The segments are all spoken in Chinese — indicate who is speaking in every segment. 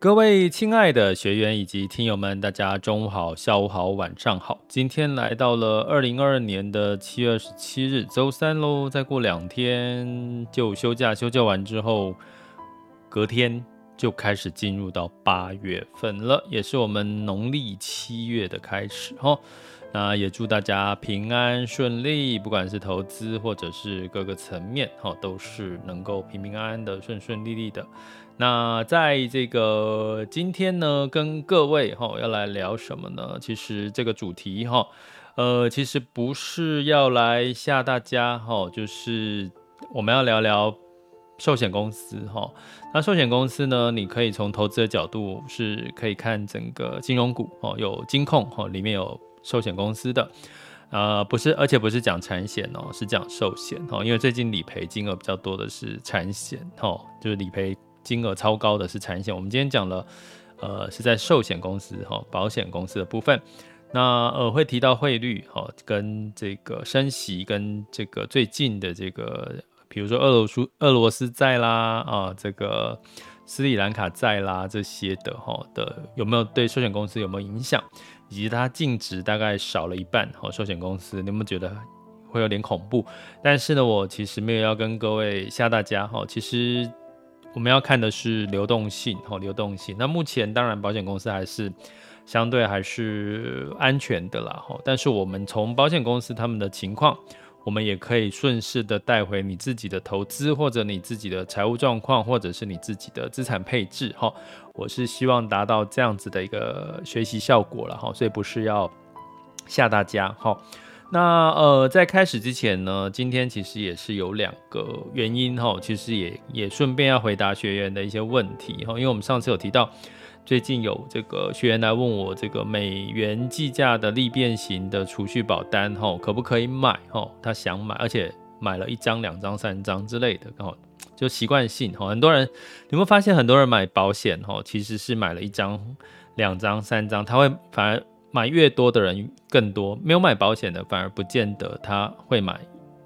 Speaker 1: 各位亲爱的学员以及听友们，大家中午好、下午好、晚上好。今天来到了二零二二年的七月二十七日，周三喽。再过两天就休假，休假完之后，隔天就开始进入到八月份了，也是我们农历七月的开始哈。那也祝大家平安顺利，不管是投资或者是各个层面哈，都是能够平平安安的、顺顺利利的。那在这个今天呢，跟各位哈要来聊什么呢？其实这个主题哈，呃，其实不是要来吓大家哈，就是我们要聊聊寿险公司哈。那寿险公司呢，你可以从投资的角度是可以看整个金融股哦，有金控哈，里面有寿险公司的，呃，不是，而且不是讲产险哦，是讲寿险哦，因为最近理赔金额比较多的是产险哈，就是理赔。金额超高的是产险，我们今天讲了，呃，是在寿险公司哈，保险公司的部分。那呃会提到汇率哈，跟这个升息，跟这个最近的这个，比如说俄罗斯俄罗斯债啦啊，这个斯里兰卡债啦这些的哈的有没有对寿险公司有没有影响，以及它净值大概少了一半哈，寿险公司你有没有觉得会有点恐怖？但是呢，我其实没有要跟各位吓大家哈，其实。我们要看的是流动性，哈，流动性。那目前当然保险公司还是相对还是安全的啦，哈。但是我们从保险公司他们的情况，我们也可以顺势的带回你自己的投资，或者你自己的财务状况，或者是你自己的资产配置，哈。我是希望达到这样子的一个学习效果了，哈。所以不是要吓大家，哈。那呃，在开始之前呢，今天其实也是有两个原因哈，其实也也顺便要回答学员的一些问题哈，因为我们上次有提到，最近有这个学员来问我这个美元计价的利变型的储蓄保单哈，可不可以买哈？他想买，而且买了一张、两张、三张之类的，刚好就习惯性哈，很多人有没有发现，很多人买保险哈，其实是买了一张、两张、三张，他会反而。买越多的人更多，没有买保险的反而不见得他会买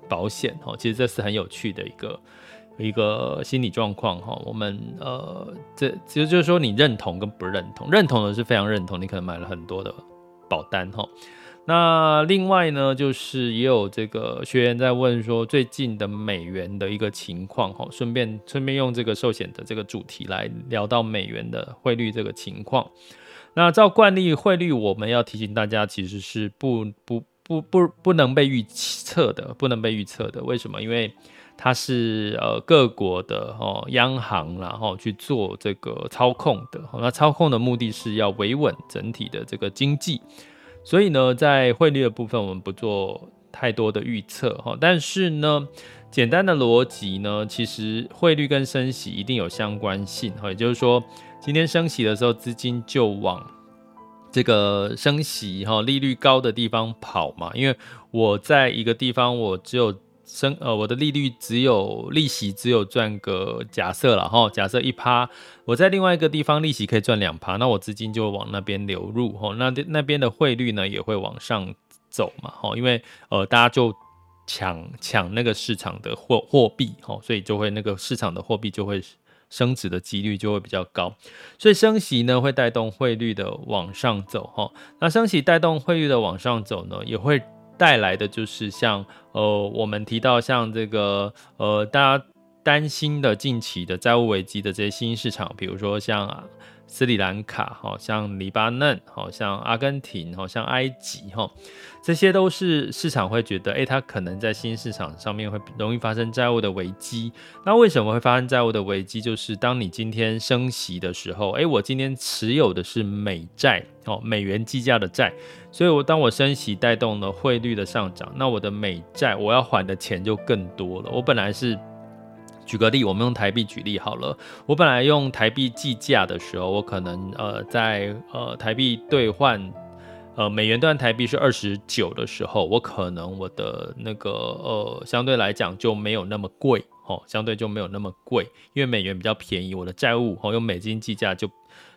Speaker 1: 保险哦。其实这是很有趣的一个一个心理状况哈。我们呃，这其实就是说你认同跟不认同，认同的是非常认同，你可能买了很多的保单哈。那另外呢，就是也有这个学员在问说最近的美元的一个情况哈，顺便顺便用这个寿险的这个主题来聊到美元的汇率这个情况。那照惯例，汇率我们要提醒大家，其实是不不不不不能被预测的，不能被预测的。为什么？因为它是呃各国的哦央行然后去做这个操控的。那操控的目的是要维稳整体的这个经济。所以呢，在汇率的部分，我们不做太多的预测哈。但是呢，简单的逻辑呢，其实汇率跟升息一定有相关性哈。也就是说。今天升息的时候，资金就往这个升息哈利率高的地方跑嘛。因为我在一个地方，我只有升呃我的利率只有利息只有赚个假设了哈，假设一趴，我在另外一个地方利息可以赚两趴，那我资金就往那边流入哈，那那边的汇率呢也会往上走嘛哈，因为呃大家就抢抢那个市场的货货币哈，所以就会那个市场的货币就会。升值的几率就会比较高，所以升息呢会带动汇率的往上走哈。那升息带动汇率的往上走呢，也会带来的就是像呃，我们提到像这个呃，大家担心的近期的债务危机的这些新兴市场，比如说像啊。斯里兰卡，好像黎巴嫩，好像阿根廷，好像埃及，哈，这些都是市场会觉得，哎，它可能在新市场上面会容易发生债务的危机。那为什么会发生债务的危机？就是当你今天升息的时候，哎，我今天持有的是美债，哦，美元计价的债，所以我当我升息带动了汇率的上涨，那我的美债我要还的钱就更多了。我本来是。举个例，我们用台币举例好了。我本来用台币计价的时候，我可能呃在呃台币兑换呃美元兑换台币是二十九的时候，我可能我的那个呃相对来讲就没有那么贵哦，相对就没有那么贵，因为美元比较便宜，我的债务哦用美金计价就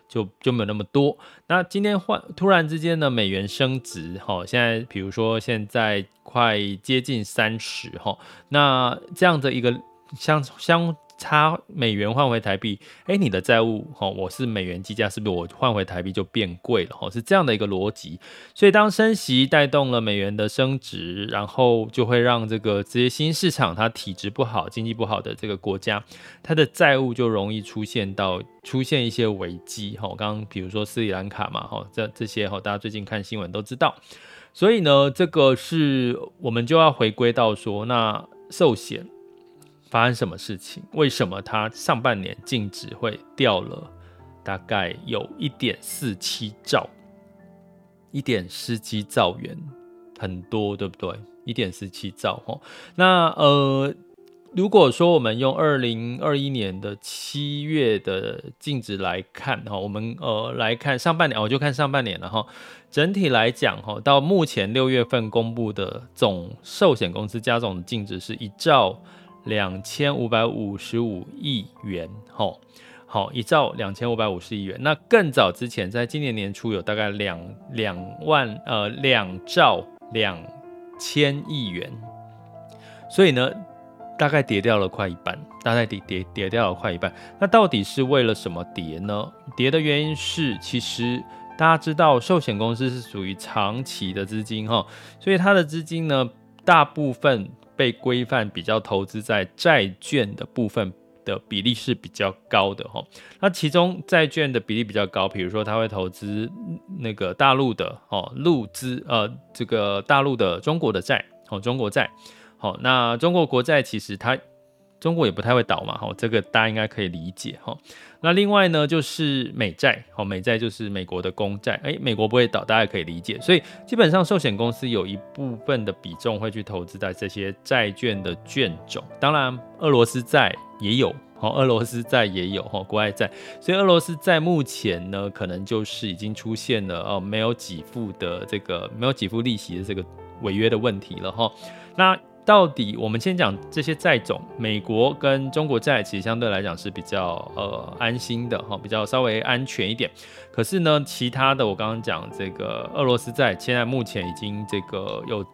Speaker 1: 就就没有那么多。那今天换突然之间呢，美元升值哈，现在比如说现在快接近三十哈，那这样的一个。相相差美元换回台币，哎，你的债务哈，我是美元计价，是不是我换回台币就变贵了哈？是这样的一个逻辑。所以当升息带动了美元的升值，然后就会让这个这些新市场它体质不好、经济不好的这个国家，它的债务就容易出现到出现一些危机哈。刚刚比如说斯里兰卡嘛哈，这这些哈，大家最近看新闻都知道。所以呢，这个是我们就要回归到说，那寿险。发生什么事情？为什么它上半年净值会掉了大概有一点四七兆，一点四七兆元，很多，对不对？一点四七兆齁。那呃，如果说我们用二零二一年的七月的净值来看哈，我们呃来看上半年，我就看上半年了哈。整体来讲哈，到目前六月份公布的总寿险公司加总的净值是一兆。两千五百五十五亿元，好，好一兆两千五百五十亿元。那更早之前，在今年年初有大概两两万呃两兆两千亿元，所以呢，大概跌掉了快一半，大概跌跌跌掉了快一半。那到底是为了什么跌呢？跌的原因是，其实大家知道，寿险公司是属于长期的资金哈，所以它的资金呢，大部分。被规范比较投资在债券的部分的比例是比较高的哈，那其中债券的比例比较高，比如说他会投资那个大陆的哦陆资呃这个大陆的中国的债哦中国债。好，那中国国债其实它中国也不太会倒嘛哈，这个大家应该可以理解哈。那另外呢，就是美债，好，美债就是美国的公债，诶，美国不会倒，大家也可以理解。所以基本上寿险公司有一部分的比重会去投资在这些债券的券种，当然俄罗斯债也有，哈，俄罗斯债也有，哈，国外债。所以俄罗斯债目前呢，可能就是已经出现了哦，没有给付的这个没有给付利息的这个违约的问题了，哈。那到底我们先讲这些债种，美国跟中国债其实相对来讲是比较呃安心的哈，比较稍微安全一点。可是呢，其他的我刚刚讲这个俄罗斯债，现在目前已经这个有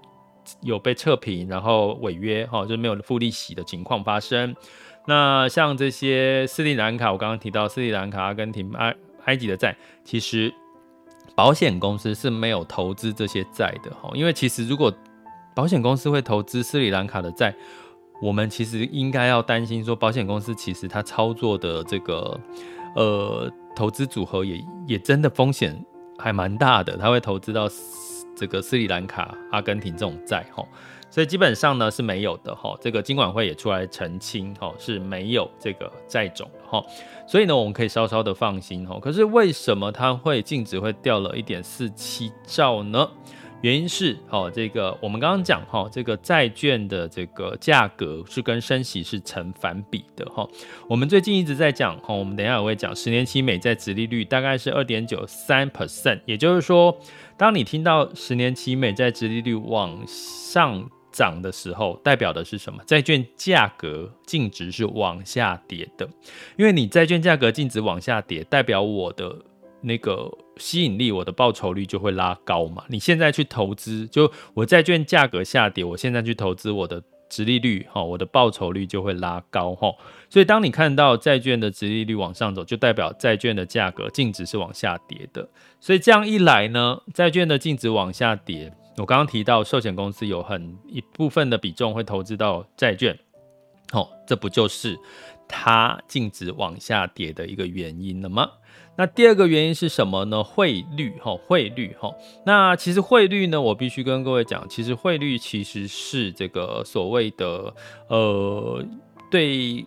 Speaker 1: 有被测评，然后违约哈，就没有付利息的情况发生。那像这些斯里兰卡，我刚刚提到斯里兰卡、阿根廷、埃埃及的债，其实保险公司是没有投资这些债的哈，因为其实如果保险公司会投资斯里兰卡的债，我们其实应该要担心说，保险公司其实它操作的这个呃投资组合也也真的风险还蛮大的，它会投资到这个斯里兰卡、阿根廷这种债哈，所以基本上呢是没有的哈，这个金管会也出来澄清哈，是没有这个债种哈，所以呢我们可以稍稍的放心哈。可是为什么它会净值会掉了一点四七兆呢？原因是，哦，这个我们刚刚讲，哈，这个债券的这个价格是跟升息是成反比的，哈。我们最近一直在讲，哈，我们等一下也会讲，十年期美债殖利率大概是二点九三 percent，也就是说，当你听到十年期美债殖利率往上涨的时候，代表的是什么？债券价格净值是往下跌的，因为你债券价格净值往下跌，代表我的。那个吸引力，我的报酬率就会拉高嘛。你现在去投资，就我债券价格下跌，我现在去投资，我的殖利率哈，我的报酬率就会拉高哈。所以当你看到债券的殖利率往上走，就代表债券的价格净值是往下跌的。所以这样一来呢，债券的净值往下跌，我刚刚提到寿险公司有很一部分的比重会投资到债券，哦，这不就是它净值往下跌的一个原因了吗？那第二个原因是什么呢？汇率，哈，汇率，哈。那其实汇率呢，我必须跟各位讲，其实汇率其实是这个所谓的，呃，对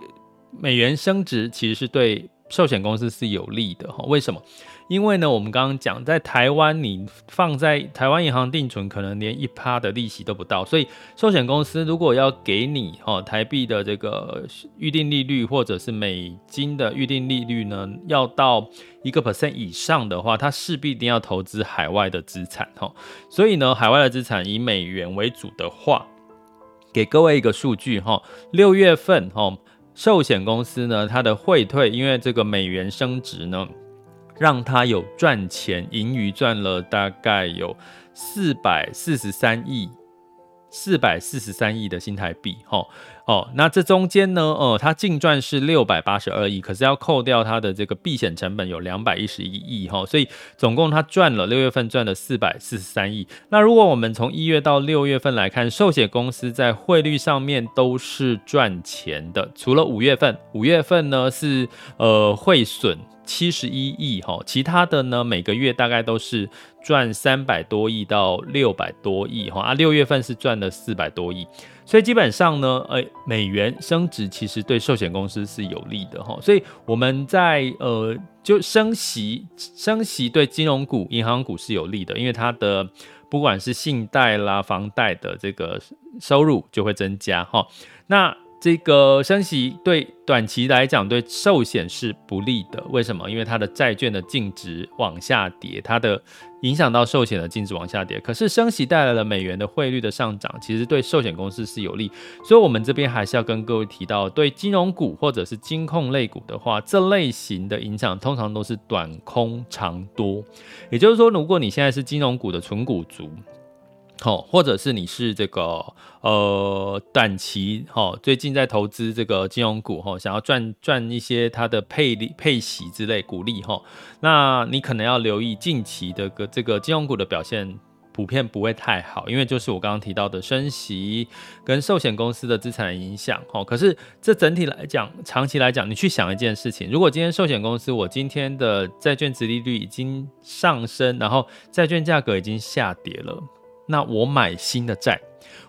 Speaker 1: 美元升值，其实是对寿险公司是有利的，哈。为什么？因为呢，我们刚刚讲，在台湾你放在台湾银行定存，可能连一趴的利息都不到，所以寿险公司如果要给你哦台币的这个预定利率，或者是美金的预定利率呢，要到一个 percent 以上的话，它势必一定要投资海外的资产哈。所以呢，海外的资产以美元为主的话，给各位一个数据哈，六月份哈，寿险公司呢它的汇退，因为这个美元升值呢。让他有赚钱盈余，赚了大概有四百四十三亿，四百四十三亿的新台币，哈哦，那这中间呢，呃，它净赚是六百八十二亿，可是要扣掉它的这个避险成本有两百一十一亿，哈，所以总共它赚了六月份赚了四百四十三亿。那如果我们从一月到六月份来看，寿险公司在汇率上面都是赚钱的，除了五月份，五月份呢是呃汇损。七十一亿哈，其他的呢，每个月大概都是赚三百多亿到六百多亿哈啊，六月份是赚了四百多亿，所以基本上呢，呃，美元升值其实对寿险公司是有利的哈，所以我们在呃就升息升息对金融股、银行股是有利的，因为它的不管是信贷啦、房贷的这个收入就会增加哈，那。这个升息对短期来讲对寿险是不利的，为什么？因为它的债券的净值往下跌，它的影响到寿险的净值往下跌。可是升息带来了美元的汇率的上涨，其实对寿险公司是有利。所以，我们这边还是要跟各位提到，对金融股或者是金控类股的话，这类型的影响通常都是短空长多。也就是说，如果你现在是金融股的存股族。好，或者是你是这个呃短期哈，最近在投资这个金融股哈，想要赚赚一些它的配利配息之类股利哈，那你可能要留意近期的个这个金融股的表现普遍不会太好，因为就是我刚刚提到的升息跟寿险公司的资产影响哈。可是这整体来讲，长期来讲，你去想一件事情，如果今天寿险公司我今天的债券殖利率已经上升，然后债券价格已经下跌了。那我买新的债，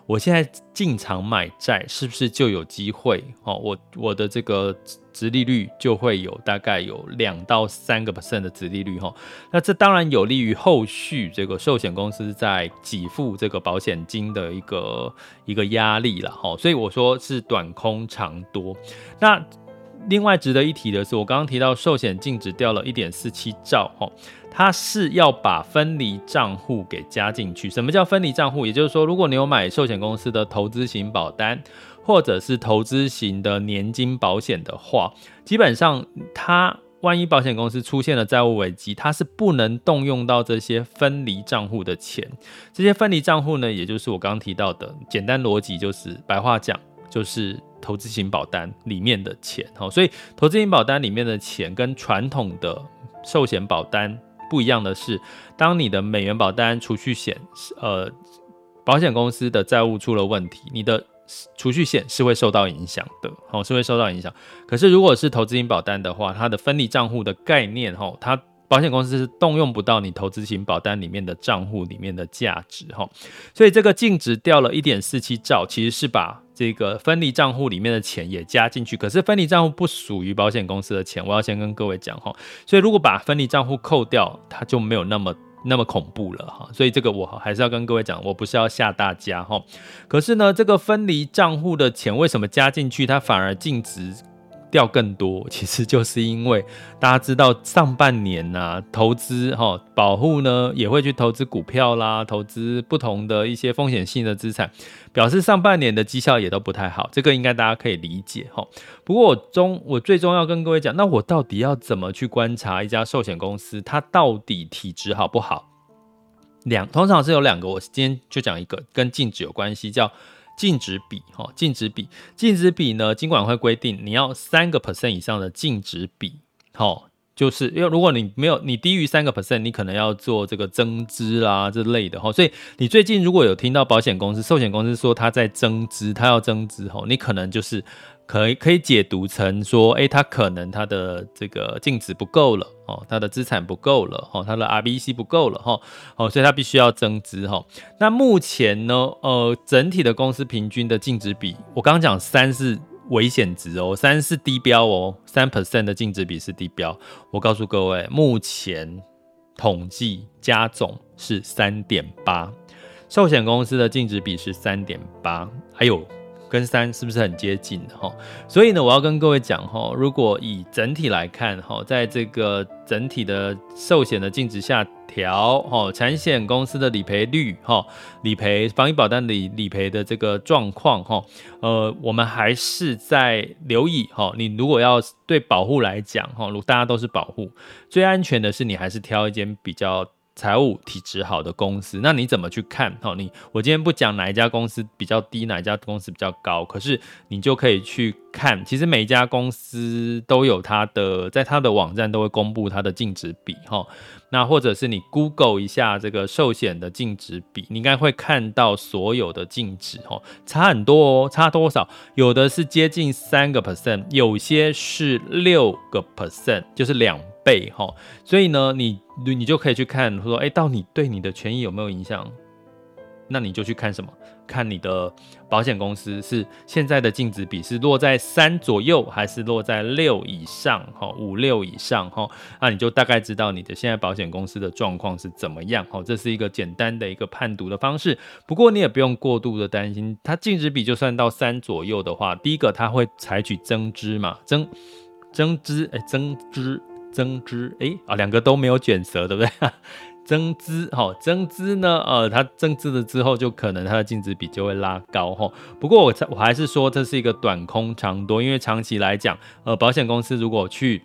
Speaker 1: 我现在进场买债，是不是就有机会？哦，我我的这个殖利率就会有大概有两到三个 percent 的殖利率哈。那这当然有利于后续这个寿险公司在给付这个保险金的一个一个压力了哈。所以我说是短空长多。那另外值得一提的是，我刚刚提到寿险净值掉了一点四七兆哈。它是要把分离账户给加进去。什么叫分离账户？也就是说，如果你有买寿险公司的投资型保单，或者是投资型的年金保险的话，基本上它万一保险公司出现了债务危机，它是不能动用到这些分离账户的钱。这些分离账户呢，也就是我刚刚提到的，简单逻辑就是白话讲，就是投资型保单里面的钱。好，所以投资型保单里面的钱跟传统的寿险保单。不一样的是，当你的美元保单储蓄险，呃，保险公司的债务出了问题，你的储蓄险是会受到影响的，哦，是会受到影响。可是如果是投资型保单的话，它的分离账户的概念，哈，它保险公司是动用不到你投资型保单里面的账户里面的价值，哈，所以这个净值掉了一点四七兆，其实是把。这个分离账户里面的钱也加进去，可是分离账户不属于保险公司的钱，我要先跟各位讲哈。所以如果把分离账户扣掉，它就没有那么那么恐怖了哈。所以这个我还是要跟各位讲，我不是要吓大家哈。可是呢，这个分离账户的钱为什么加进去，它反而净值掉更多，其实就是因为大家知道上半年呐、投资哈保护呢也会去投资股票啦，投资不同的一些风险性的资产，表示上半年的绩效也都不太好，这个应该大家可以理解哈。不过我中我最终要跟各位讲，那我到底要怎么去观察一家寿险公司，它到底体质好不好？两通常是有两个，我今天就讲一个跟净值有关系，叫。净值比，哈，净值比，净值比呢？尽管会规定你要三个 percent 以上的净值比，好，就是因为如果你没有你低于三个 percent，你可能要做这个增资啦这类的哈。所以你最近如果有听到保险公司、寿险公司说它在增资，它要增资哈，你可能就是。可以可以解读成说，哎，他可能他的这个净值不够了哦，他的资产不够了哦，他的 RBC 不够了哈哦，所以他必须要增资哈。那目前呢，呃，整体的公司平均的净值比，我刚刚讲三是危险值哦，三是低标哦，三 percent 的净值比是低标。我告诉各位，目前统计加总是三点八，寿险公司的净值比是三点八，还有。跟三是不是很接近哈？所以呢，我要跟各位讲哈，如果以整体来看哈，在这个整体的寿险的净值下调哈，产险公司的理赔率哈，理赔防疫保单理理赔的这个状况哈，呃，我们还是在留意哈。你如果要对保护来讲哈，如大家都是保护，最安全的是你还是挑一间比较。财务体质好的公司，那你怎么去看？好，你我今天不讲哪一家公司比较低，哪一家公司比较高，可是你就可以去看，其实每一家公司都有它的，在它的网站都会公布它的净值比，哈。那或者是你 Google 一下这个寿险的净值比，你应该会看到所有的净值，哈，差很多哦，差多少？有的是接近三个 percent，有些是六个 percent，就是两。倍哈，所以呢，你你就可以去看说，哎，到底对你的权益有没有影响？那你就去看什么？看你的保险公司是现在的净值比是落在三左右，还是落在六以上？哈，五六以上哈，那你就大概知道你的现在保险公司的状况是怎么样。哈，这是一个简单的一个判读的方式。不过你也不用过度的担心，它净值比就算到三左右的话，第一个它会采取增资嘛，增增资，哎，增资。增资，哎啊，两个都没有卷舌，对不对？增资，哈，增资呢，呃，它增资了之后，就可能它的净值比就会拉高，哈。不过我我还是说这是一个短空长多，因为长期来讲，呃，保险公司如果去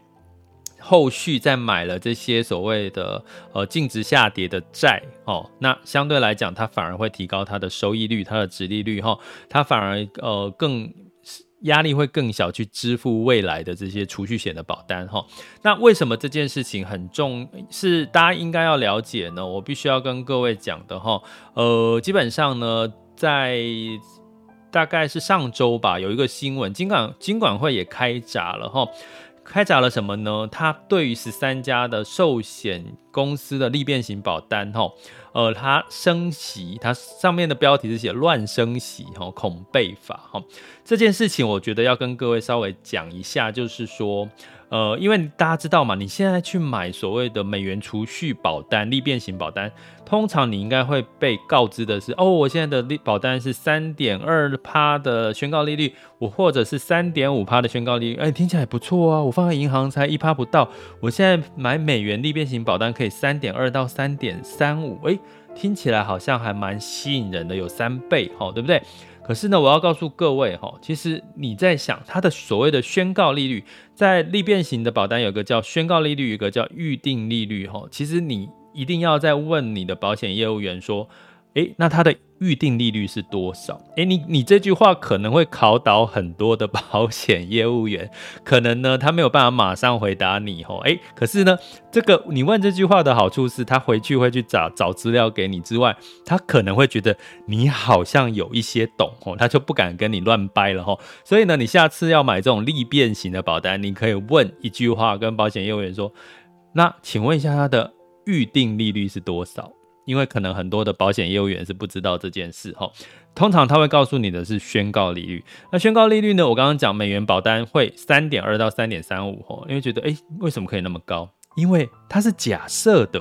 Speaker 1: 后续再买了这些所谓的呃净值下跌的债，哦，那相对来讲，它反而会提高它的收益率，它的殖利率，哈，它反而呃更。压力会更小，去支付未来的这些储蓄险的保单哈。那为什么这件事情很重，是大家应该要了解呢？我必须要跟各位讲的哈。呃，基本上呢，在大概是上周吧，有一个新闻，金管金管会也开闸了哈。开闸了什么呢？它对于十三家的寿险公司的利变型保单哈。呃，它升息，它上面的标题是写乱升息，哈，恐倍法，哈，这件事情我觉得要跟各位稍微讲一下，就是说，呃，因为大家知道嘛，你现在去买所谓的美元储蓄保单、利变型保单。通常你应该会被告知的是，哦，我现在的利保单是三点二趴的宣告利率，我或者是三点五趴的宣告利率，哎，听起来不错啊，我放在银行才一趴不到，我现在买美元利变型保单可以三点二到三点三五，哎，听起来好像还蛮吸引人的，有三倍，哈，对不对？可是呢，我要告诉各位，哈，其实你在想它的所谓的宣告利率，在利变型的保单有个叫宣告利率，有个叫预定利率，哈，其实你。一定要再问你的保险业务员说，诶，那他的预定利率是多少？诶，你你这句话可能会考倒很多的 保险业务员，可能呢他没有办法马上回答你吼，诶，可是呢，这个你问这句话的好处是，他回去会去找找资料给你之外，他可能会觉得你好像有一些懂吼，他就不敢跟你乱掰了吼。所以呢，你下次要买这种利变型的保单，你可以问一句话跟保险业务员说，那请问一下他的。预定利率是多少？因为可能很多的保险业务员是不知道这件事哈。通常他会告诉你的是宣告利率。那宣告利率呢？我刚刚讲美元保单会三点二到三点三五哈，因为觉得诶，为什么可以那么高？因为它是假设的。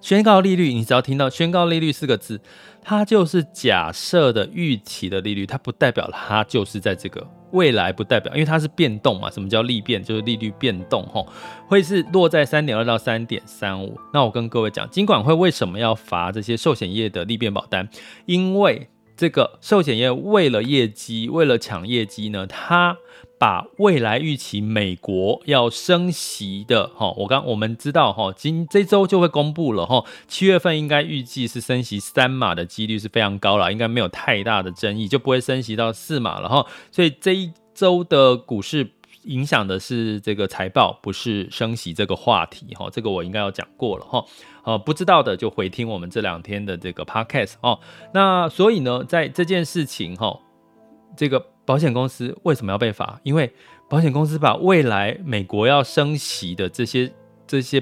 Speaker 1: 宣告利率，你只要听到宣告利率四个字，它就是假设的预期的利率，它不代表它就是在这个未来，不代表，因为它是变动嘛。什么叫利变？就是利率变动，吼，会是落在三点二到三点三五。那我跟各位讲，金管会为什么要罚这些寿险业的利变保单？因为这个寿险业为了业绩，为了抢业绩呢，它把未来预期美国要升息的哈，我刚我们知道哈，今这周就会公布了哈，七月份应该预计是升息三码的几率是非常高了，应该没有太大的争议，就不会升息到四码了哈。所以这一周的股市影响的是这个财报，不是升息这个话题哈。这个我应该有讲过了哈。呃，不知道的就回听我们这两天的这个 podcast 哦。那所以呢，在这件事情哈，这个保险公司为什么要被罚？因为保险公司把未来美国要升息的这些这些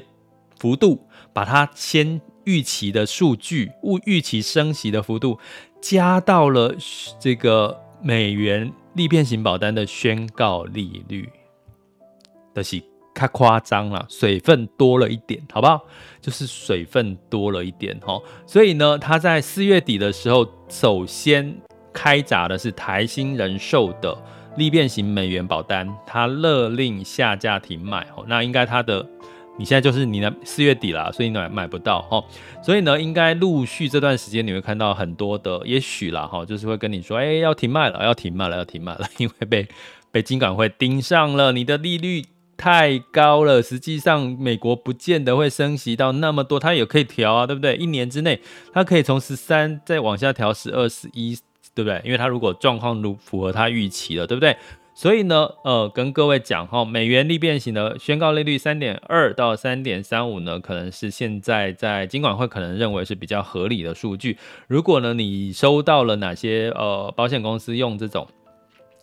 Speaker 1: 幅度，把它先预期的数据，预预期升息的幅度加到了这个美元利变型保单的宣告利率的是太夸张了，水分多了一点，好不好？就是水分多了一点哈，所以呢，他在四月底的时候，首先开闸的是台新人寿的。利变型美元保单，它勒令下架停卖哦。那应该它的，你现在就是你的四月底了，所以你买买不到哦。所以呢，应该陆续这段时间你会看到很多的，也许啦哈，就是会跟你说，哎，要停卖了，要停卖了，要停卖了，因为被被金管会盯上了，你的利率太高了。实际上，美国不见得会升息到那么多，它也可以调啊，对不对？一年之内，它可以从十三再往下调十二、十一。对不对？因为它如果状况如符合它预期了，对不对？所以呢，呃，跟各位讲哈，美元利变型的宣告利率三点二到三点三五呢，可能是现在在金管会可能认为是比较合理的数据。如果呢，你收到了哪些呃保险公司用这种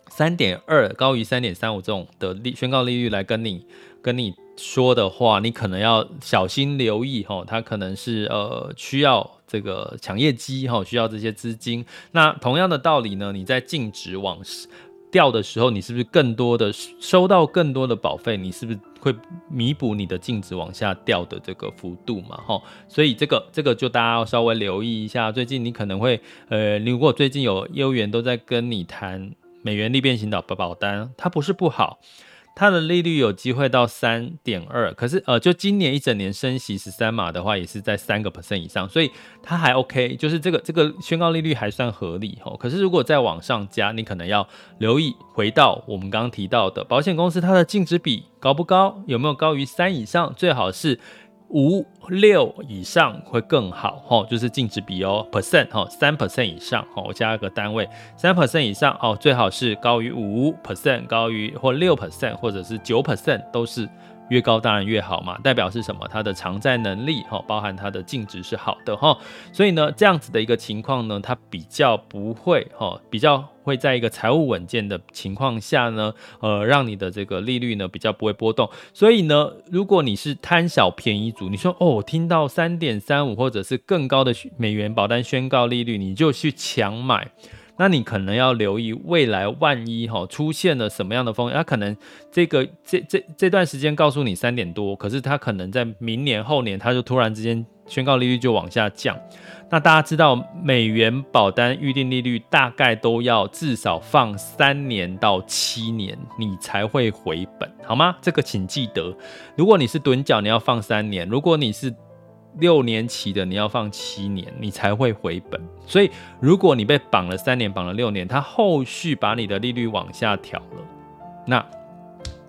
Speaker 1: 三点二高于三点三五这种的利宣告利率来跟你跟你说的话，你可能要小心留意哈，它可能是呃需要。这个抢业绩哈，需要这些资金。那同样的道理呢，你在净值往掉的时候，你是不是更多的收到更多的保费？你是不是会弥补你的净值往下掉的这个幅度嘛？哈，所以这个这个就大家要稍微留意一下。最近你可能会呃，如果最近有业务员都在跟你谈美元利变型的保单，它不是不好。它的利率有机会到三点二，可是呃，就今年一整年升息十三码的话，也是在三个 percent 以上，所以它还 OK，就是这个这个宣告利率还算合理哦。可是如果再往上加，你可能要留意，回到我们刚刚提到的保险公司它的净值比高不高，有没有高于三以上，最好是。五六以上会更好，吼，就是净值比哦，percent，哦，三 percent 以上，哈，我加一个单位，三 percent 以上，哦，最好是高于五 percent，高于或六 percent，或者是九 percent，都是。越高当然越好嘛，代表是什么？它的偿债能力哈，包含它的净值是好的哈，所以呢，这样子的一个情况呢，它比较不会哈，比较会在一个财务稳健的情况下呢，呃，让你的这个利率呢比较不会波动。所以呢，如果你是贪小便宜族，你说哦，我听到三点三五或者是更高的美元保单宣告利率，你就去抢买。那你可能要留意未来万一哈出现了什么样的风险，它可能这个这这这段时间告诉你三点多，可是它可能在明年后年，它就突然之间宣告利率就往下降。那大家知道美元保单预定利率大概都要至少放三年到七年，你才会回本，好吗？这个请记得，如果你是趸缴，你要放三年；如果你是六年期的你要放七年，你才会回本。所以如果你被绑了三年，绑了六年，他后续把你的利率往下调了，那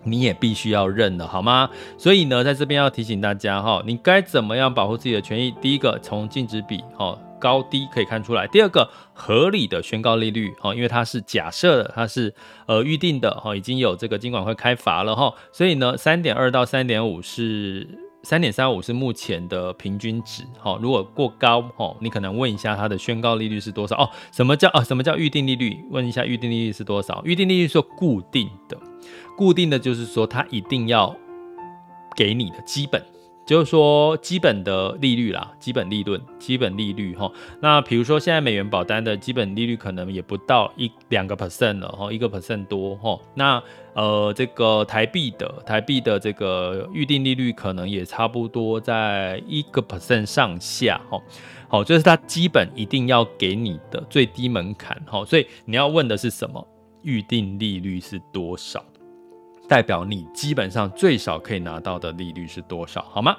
Speaker 1: 你也必须要认了，好吗？所以呢，在这边要提醒大家哈，你该怎么样保护自己的权益？第一个，从净值比哈高低可以看出来；第二个，合理的宣告利率哈，因为它是假设的，它是呃预定的哈，已经有这个金管会开罚了哈，所以呢，三点二到三点五是。三点三五是目前的平均值，哦，如果过高，哦，你可能问一下它的宣告利率是多少哦？什么叫啊？什么叫预定利率？问一下预定利率是多少？预定利率是固定的，固定的就是说它一定要给你的基本。就是说基本的利率啦，基本利润、基本利率哈。那比如说现在美元保单的基本利率可能也不到一两个 percent 了哈，一个 percent 多哈。那呃这个台币的台币的这个预定利率可能也差不多在一个 percent 上下哈。好，就是它基本一定要给你的最低门槛哈。所以你要问的是什么？预定利率是多少？代表你基本上最少可以拿到的利率是多少，好吗？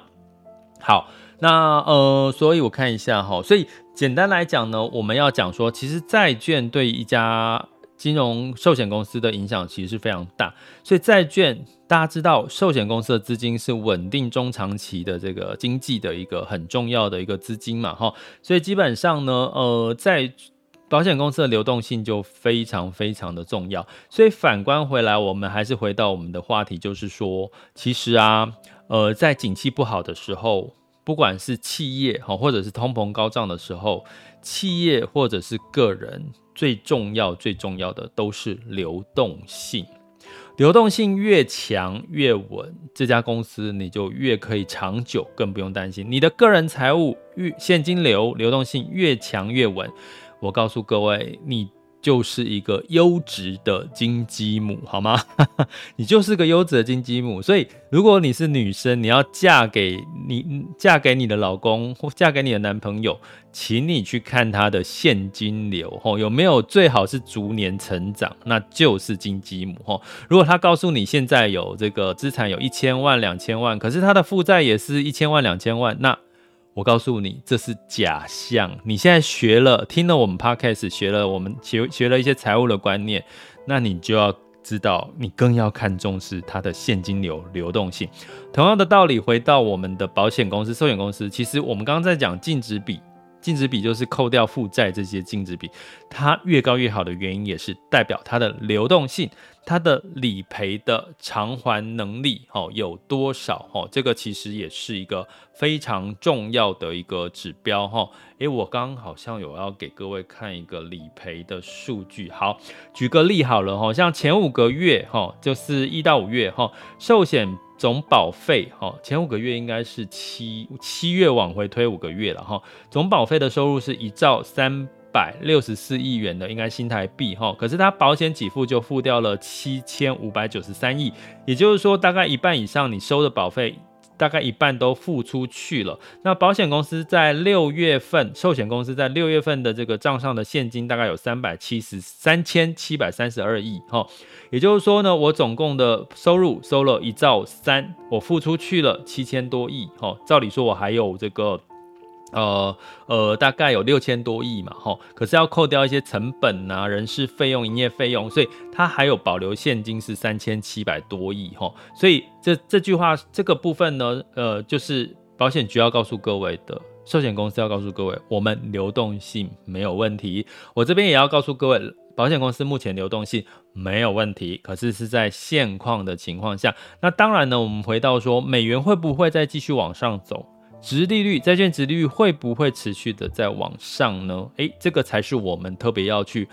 Speaker 1: 好，那呃，所以我看一下哈，所以简单来讲呢，我们要讲说，其实债券对一家金融寿险公司的影响其实是非常大。所以债券大家知道，寿险公司的资金是稳定中长期的这个经济的一个很重要的一个资金嘛，哈。所以基本上呢，呃，在保险公司的流动性就非常非常的重要。所以反观回来，我们还是回到我们的话题，就是说，其实啊，呃，在景气不好的时候，不管是企业哈，或者是通膨高涨的时候，企业或者是个人，最重要最重要的都是流动性。流动性越强越稳，这家公司你就越可以长久，更不用担心你的个人财务现金流流动性越强越稳。我告诉各位，你。就是一个优质的金鸡母，好吗？你就是个优质的金鸡母。所以，如果你是女生，你要嫁给你，嫁给你的老公或嫁给你的男朋友，请你去看他的现金流，吼，有没有最好是逐年成长，那就是金鸡母，吼。如果他告诉你现在有这个资产有一千万、两千万，可是他的负债也是一千万、两千万，那。我告诉你，这是假象。你现在学了，听了我们 podcast，学了我们学学了一些财务的观念，那你就要知道，你更要看重是它的现金流流动性。同样的道理，回到我们的保险公司、寿险公司，其实我们刚刚在讲净值比。净值比就是扣掉负债这些净值比，它越高越好的原因也是代表它的流动性，它的理赔的偿还能力哦有多少哦，这个其实也是一个非常重要的一个指标哈。诶，我刚好像有要给各位看一个理赔的数据，好，举个例好了哈，像前五个月哈，就是一到五月哈，寿险。总保费哈，前五个月应该是七七月往回推五个月了哈。总保费的收入是一兆三百六十四亿元的，应该新台币哈。可是它保险给付就付掉了七千五百九十三亿，也就是说大概一半以上你收的保费。大概一半都付出去了。那保险公司在六月份，寿险公司在六月份的这个账上的现金大概有三百七十三千七百三十二亿，哈，也就是说呢，我总共的收入收了一兆三，我付出去了七千多亿，哈，照理说我还有这个。呃呃，大概有六千多亿嘛，吼，可是要扣掉一些成本啊、人事费用、营业费用，所以它还有保留现金是三千七百多亿，吼，所以这这句话这个部分呢，呃，就是保险局要告诉各位的，寿险公司要告诉各位，我们流动性没有问题。我这边也要告诉各位，保险公司目前流动性没有问题，可是是在现况的情况下。那当然呢，我们回到说，美元会不会再继续往上走？殖利率，债券殖利率会不会持续的在往上呢？诶，这个才是我们特别要去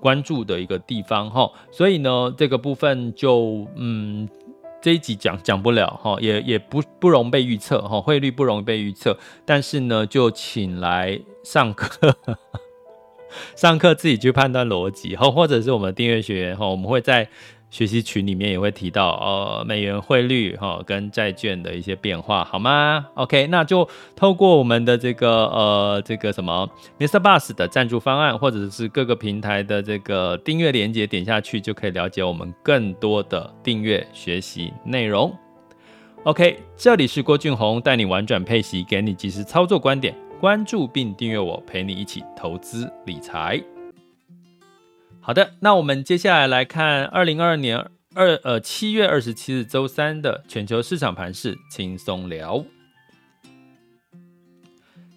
Speaker 1: 关注的一个地方哈。所以呢，这个部分就嗯，这一集讲讲不了哈，也也不不容被预测哈，汇率不容易被预测。但是呢，就请来上课，上课自己去判断逻辑哈，或者是我们订阅学员哈，我们会在。学习群里面也会提到，呃，美元汇率哈跟债券的一些变化，好吗？OK，那就透过我们的这个呃这个什么 Mr. Bus 的赞助方案，或者是各个平台的这个订阅连接，点下去就可以了解我们更多的订阅学习内容。OK，这里是郭俊宏，带你玩转配息，给你即时操作观点，关注并订阅我，陪你一起投资理财。好的，那我们接下来来看二零二二年二呃七月二十七日周三的全球市场盘势轻松聊。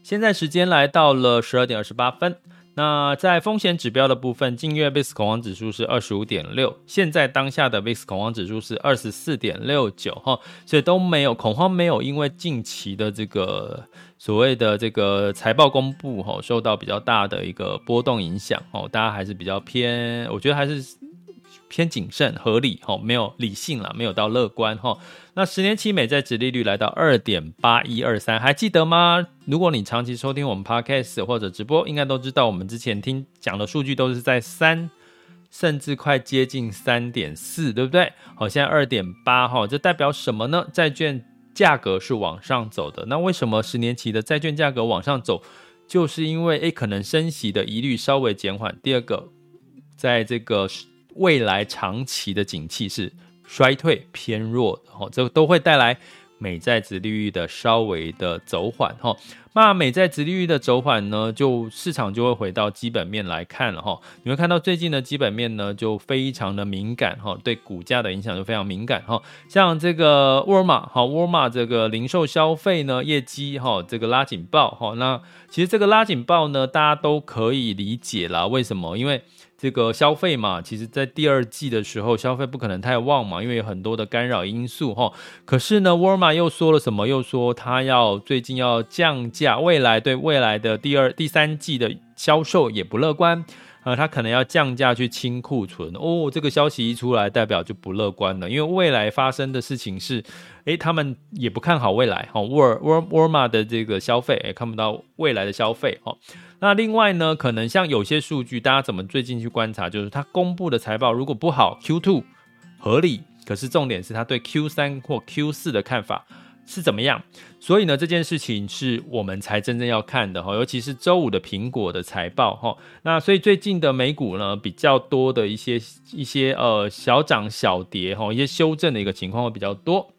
Speaker 1: 现在时间来到了十二点二十八分。那在风险指标的部分，近月 VIX 恐慌指数是二十五点六，现在当下的 VIX 恐慌指数是二十四点六九哈，所以都没有恐慌，没有因为近期的这个所谓的这个财报公布哈，受到比较大的一个波动影响哦，大家还是比较偏，我觉得还是。偏谨慎合理哈，没有理性了，没有到乐观哈。那十年期美债殖利率来到二点八一二三，还记得吗？如果你长期收听我们 podcast 或者直播，应该都知道我们之前听讲的数据都是在三，甚至快接近三点四，对不对？好，现在二点八哈，这代表什么呢？债券价格是往上走的。那为什么十年期的债券价格往上走？就是因为诶，可能升息的疑虑稍微减缓。第二个，在这个。未来长期的景气是衰退偏弱的，哈，这都会带来美债殖利率的稍微的走缓，哈。那美债殖利率的走缓呢，就市场就会回到基本面来看了哈。你会看到最近的基本面呢，就非常的敏感哈，对股价的影响就非常敏感哈。像这个沃尔玛哈，沃尔玛这个零售消费呢业绩哈，这个拉警报哈。那其实这个拉警报呢，大家都可以理解啦。为什么？因为这个消费嘛，其实在第二季的时候，消费不可能太旺嘛，因为有很多的干扰因素哈。可是呢，沃尔玛又说了什么？又说他要最近要降价，未来对未来的第二、第三季的销售也不乐观。呃，他可能要降价去清库存哦。这个消息一出来，代表就不乐观了，因为未来发生的事情是，诶，他们也不看好未来哈。沃尔沃沃尔玛的这个消费，诶，看不到未来的消费哈。那另外呢，可能像有些数据，大家怎么最近去观察，就是他公布的财报如果不好，Q2 合理，可是重点是他对 Q3 或 Q4 的看法。是怎么样？所以呢，这件事情是我们才真正要看的哈，尤其是周五的苹果的财报哈。那所以最近的美股呢，比较多的一些一些呃小涨小跌哈，一些修正的一个情况会比较多。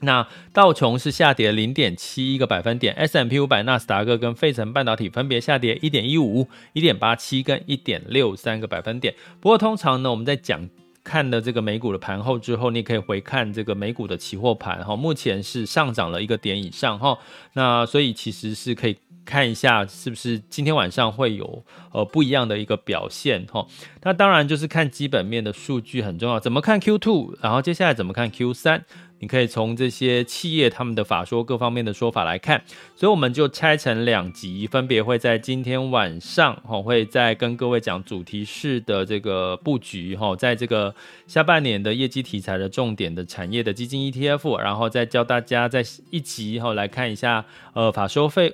Speaker 1: 那道琼是下跌零点七一个百分点，S M P 五百、纳斯达克跟费城半导体分别下跌一点一五、一点八七跟一点六三个百分点。不过通常呢，我们在讲。看了这个美股的盘后之后，你可以回看这个美股的期货盘哈，目前是上涨了一个点以上哈，那所以其实是可以看一下是不是今天晚上会有呃不一样的一个表现哈。那当然就是看基本面的数据很重要，怎么看 Q two，然后接下来怎么看 Q 三。你可以从这些企业他们的法说各方面的说法来看，所以我们就拆成两集，分别会在今天晚上哈，会再跟各位讲主题式的这个布局哈，在这个下半年的业绩题材的重点的产业的基金 ETF，然后再教大家在一集后来看一下呃法收费。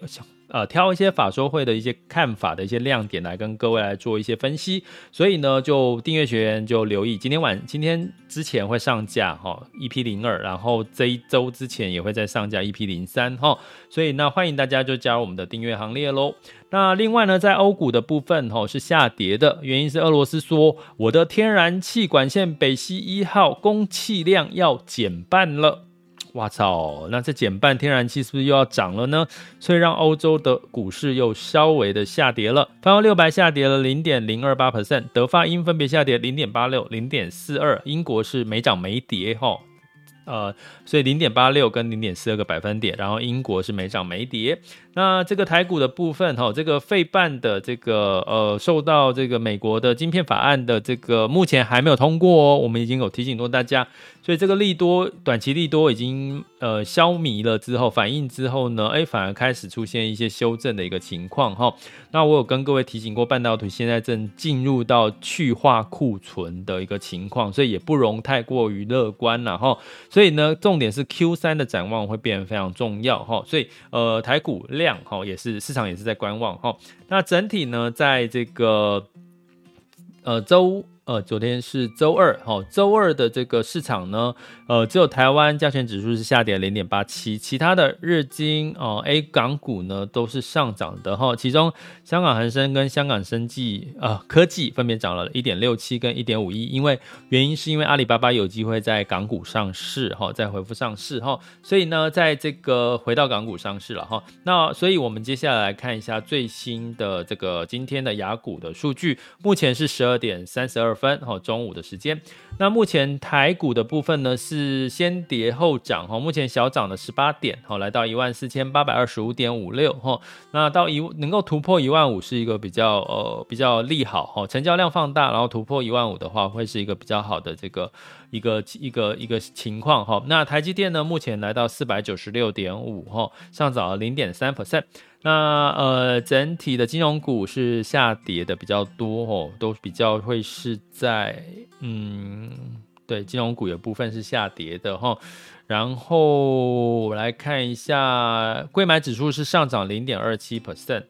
Speaker 1: 呃，挑一些法说会的一些看法的一些亮点来跟各位来做一些分析，所以呢，就订阅学员就留意今天晚今天之前会上架哈 EP 零二，然后这一周之前也会再上架 EP 零三哈，所以那欢迎大家就加入我们的订阅行列喽。那另外呢，在欧股的部分哈是下跌的，原因是俄罗斯说我的天然气管线北溪一号供气量要减半了。哇操！那这减半，天然气是不是又要涨了呢？所以让欧洲的股市又稍微的下跌了。泛欧六百下跌了零点零二八 percent，德法英分别下跌零点八六、零点四二，英国是没涨没跌哈。呃，所以零点八六跟零点四二个百分点，然后英国是没涨没跌。那这个台股的部分哈，这个费半的这个呃，受到这个美国的晶片法案的这个目前还没有通过哦，我们已经有提醒过大家。所以这个利多，短期利多已经呃消弭了之后，反应之后呢，哎，反而开始出现一些修正的一个情况哈。那我有跟各位提醒过，半导体现在正进入到去化库存的一个情况，所以也不容太过于乐观了哈。所以呢，重点是 Q 三的展望会变得非常重要哈。所以呃，台股量哈也是市场也是在观望哈。那整体呢，在这个呃周。呃，昨天是周二，哈，周二的这个市场呢，呃，只有台湾加权指数是下跌零点八七，其他的日经哦 A 港股呢都是上涨的哈，其中香港恒生跟香港生技呃科技分别涨了一点六七跟一点五一，因为原因是因为阿里巴巴有机会在港股上市哈，再恢复上市哈，所以呢，在这个回到港股上市了哈，那所以我们接下来看一下最新的这个今天的雅股的数据，目前是十二点三十二二分哈，中午的时间。那目前台股的部分呢是先跌后涨哈，目前小涨了十八点哈，来到一万四千八百二十五点五六哈。那到一能够突破一万五是一个比较呃比较利好哈，成交量放大，然后突破一万五的话会是一个比较好的这个一个一个一个情况哈。那台积电呢目前来到四百九十六点五哈，上涨了零点三 percent。那呃，整体的金融股是下跌的比较多哦，都比较会是在嗯，对，金融股有部分是下跌的哈。然后我来看一下，柜买指数是上涨零点二七 percent。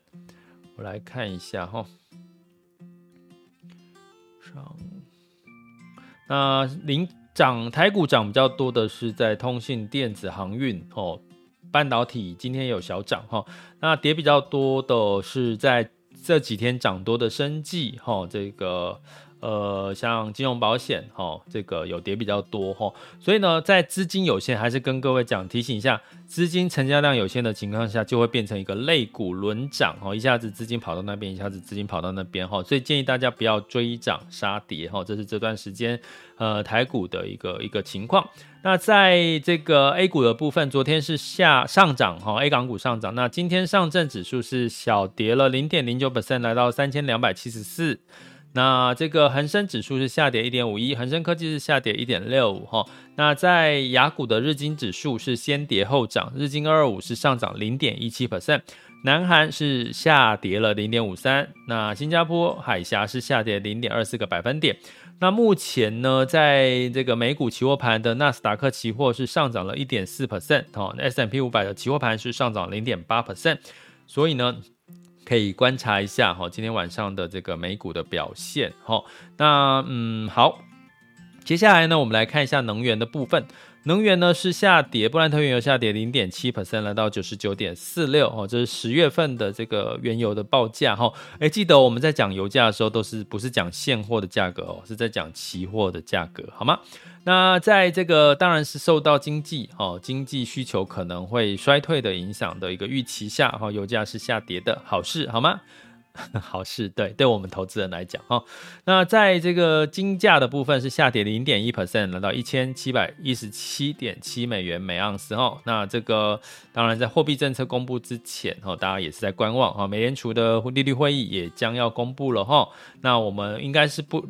Speaker 1: 我来看一下哈，上那领涨台股涨比较多的是在通信、电子、航运哦。半导体今天有小涨哈，那跌比较多的是在这几天涨多的生技哈，这个呃，像金融保险，哈，这个有跌比较多，哈，所以呢，在资金有限，还是跟各位讲提醒一下，资金成交量有限的情况下，就会变成一个类股轮涨，哈，一下子资金跑到那边，一下子资金跑到那边，哈，所以建议大家不要追涨杀跌，哈，这是这段时间呃台股的一个一个情况。那在这个 A 股的部分，昨天是下上涨，哈，A 港股上涨，那今天上证指数是小跌了零点零九 percent，来到三千两百七十四。那这个恒生指数是下跌一点五一，恒生科技是下跌一点六五哈。那在雅股的日经指数是先跌后涨，日经二二五是上涨零点一七 percent，南韩是下跌了零点五三，那新加坡海峡是下跌零点二四个百分点。那目前呢，在这个美股期货盘的纳斯达克期货是上涨了一点四 percent 哈，S&P 五百的期货盘是上涨零点八 percent，所以呢。可以观察一下哈，今天晚上的这个美股的表现哈。那嗯好，接下来呢，我们来看一下能源的部分。能源呢是下跌，布兰特原油下跌零点七 percent，来到九十九点四六哦，这是十月份的这个原油的报价哈。哎，记得我们在讲油价的时候，都是不是讲现货的价格哦，是在讲期货的价格，好吗？那在这个当然是受到经济哦，经济需求可能会衰退的影响的一个预期下哈，油价是下跌的好事，好吗？好事，对，对我们投资人来讲哈，那在这个金价的部分是下跌零点一 percent，来到一千七百一十七点七美元每盎司哈。那这个当然在货币政策公布之前哈，大家也是在观望哈。美联储的利率会议也将要公布了哈，那我们应该是不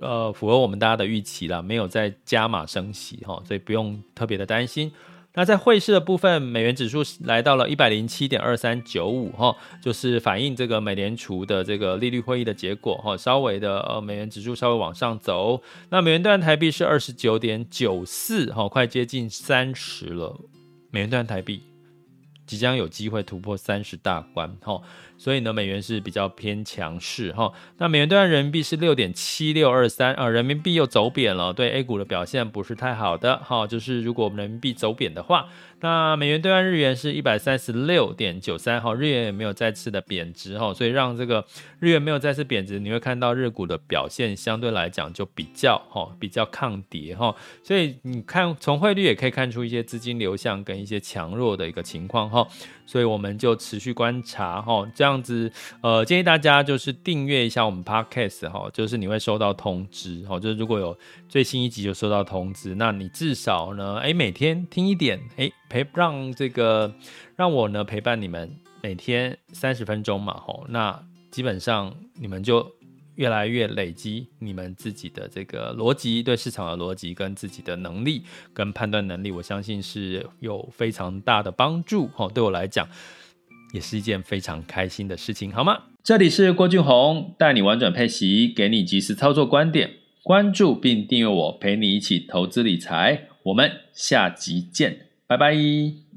Speaker 1: 呃符合我们大家的预期了，没有再加码升息哈，所以不用特别的担心。那在汇市的部分，美元指数来到了一百零七点二三九五哈，就是反映这个美联储的这个利率会议的结果哈，稍微的呃美元指数稍微往上走。那美元兑台币是二十九点九四哈，快接近三十了，美元兑台币。即将有机会突破三十大关哈，所以呢，美元是比较偏强势哈。那美元兑换人民币是六点七六二三啊，人民币又走贬了，对 A 股的表现不是太好的哈。就是如果我们人民币走贬的话，那美元兑换日元是一百三十六点九三哈，日元也没有再次的贬值哈，所以让这个日元没有再次贬值，你会看到日股的表现相对来讲就比较哈，比较抗跌哈。所以你看从汇率也可以看出一些资金流向跟一些强弱的一个情况哈。所以我们就持续观察哈，这样子呃，建议大家就是订阅一下我们 Podcast 哈，就是你会收到通知哈，就是如果有最新一集就收到通知，那你至少呢，哎，每天听一点，哎，陪让这个让我呢陪伴你们每天三十分钟嘛吼，那基本上你们就。越来越累积你们自己的这个逻辑，对市场的逻辑跟自己的能力跟判断能力，我相信是有非常大的帮助。哈，对我来讲也是一件非常开心的事情，好吗？这里是郭俊宏，带你玩转配息，给你及时操作观点，关注并订阅我，陪你一起投资理财。我们下集见，拜拜。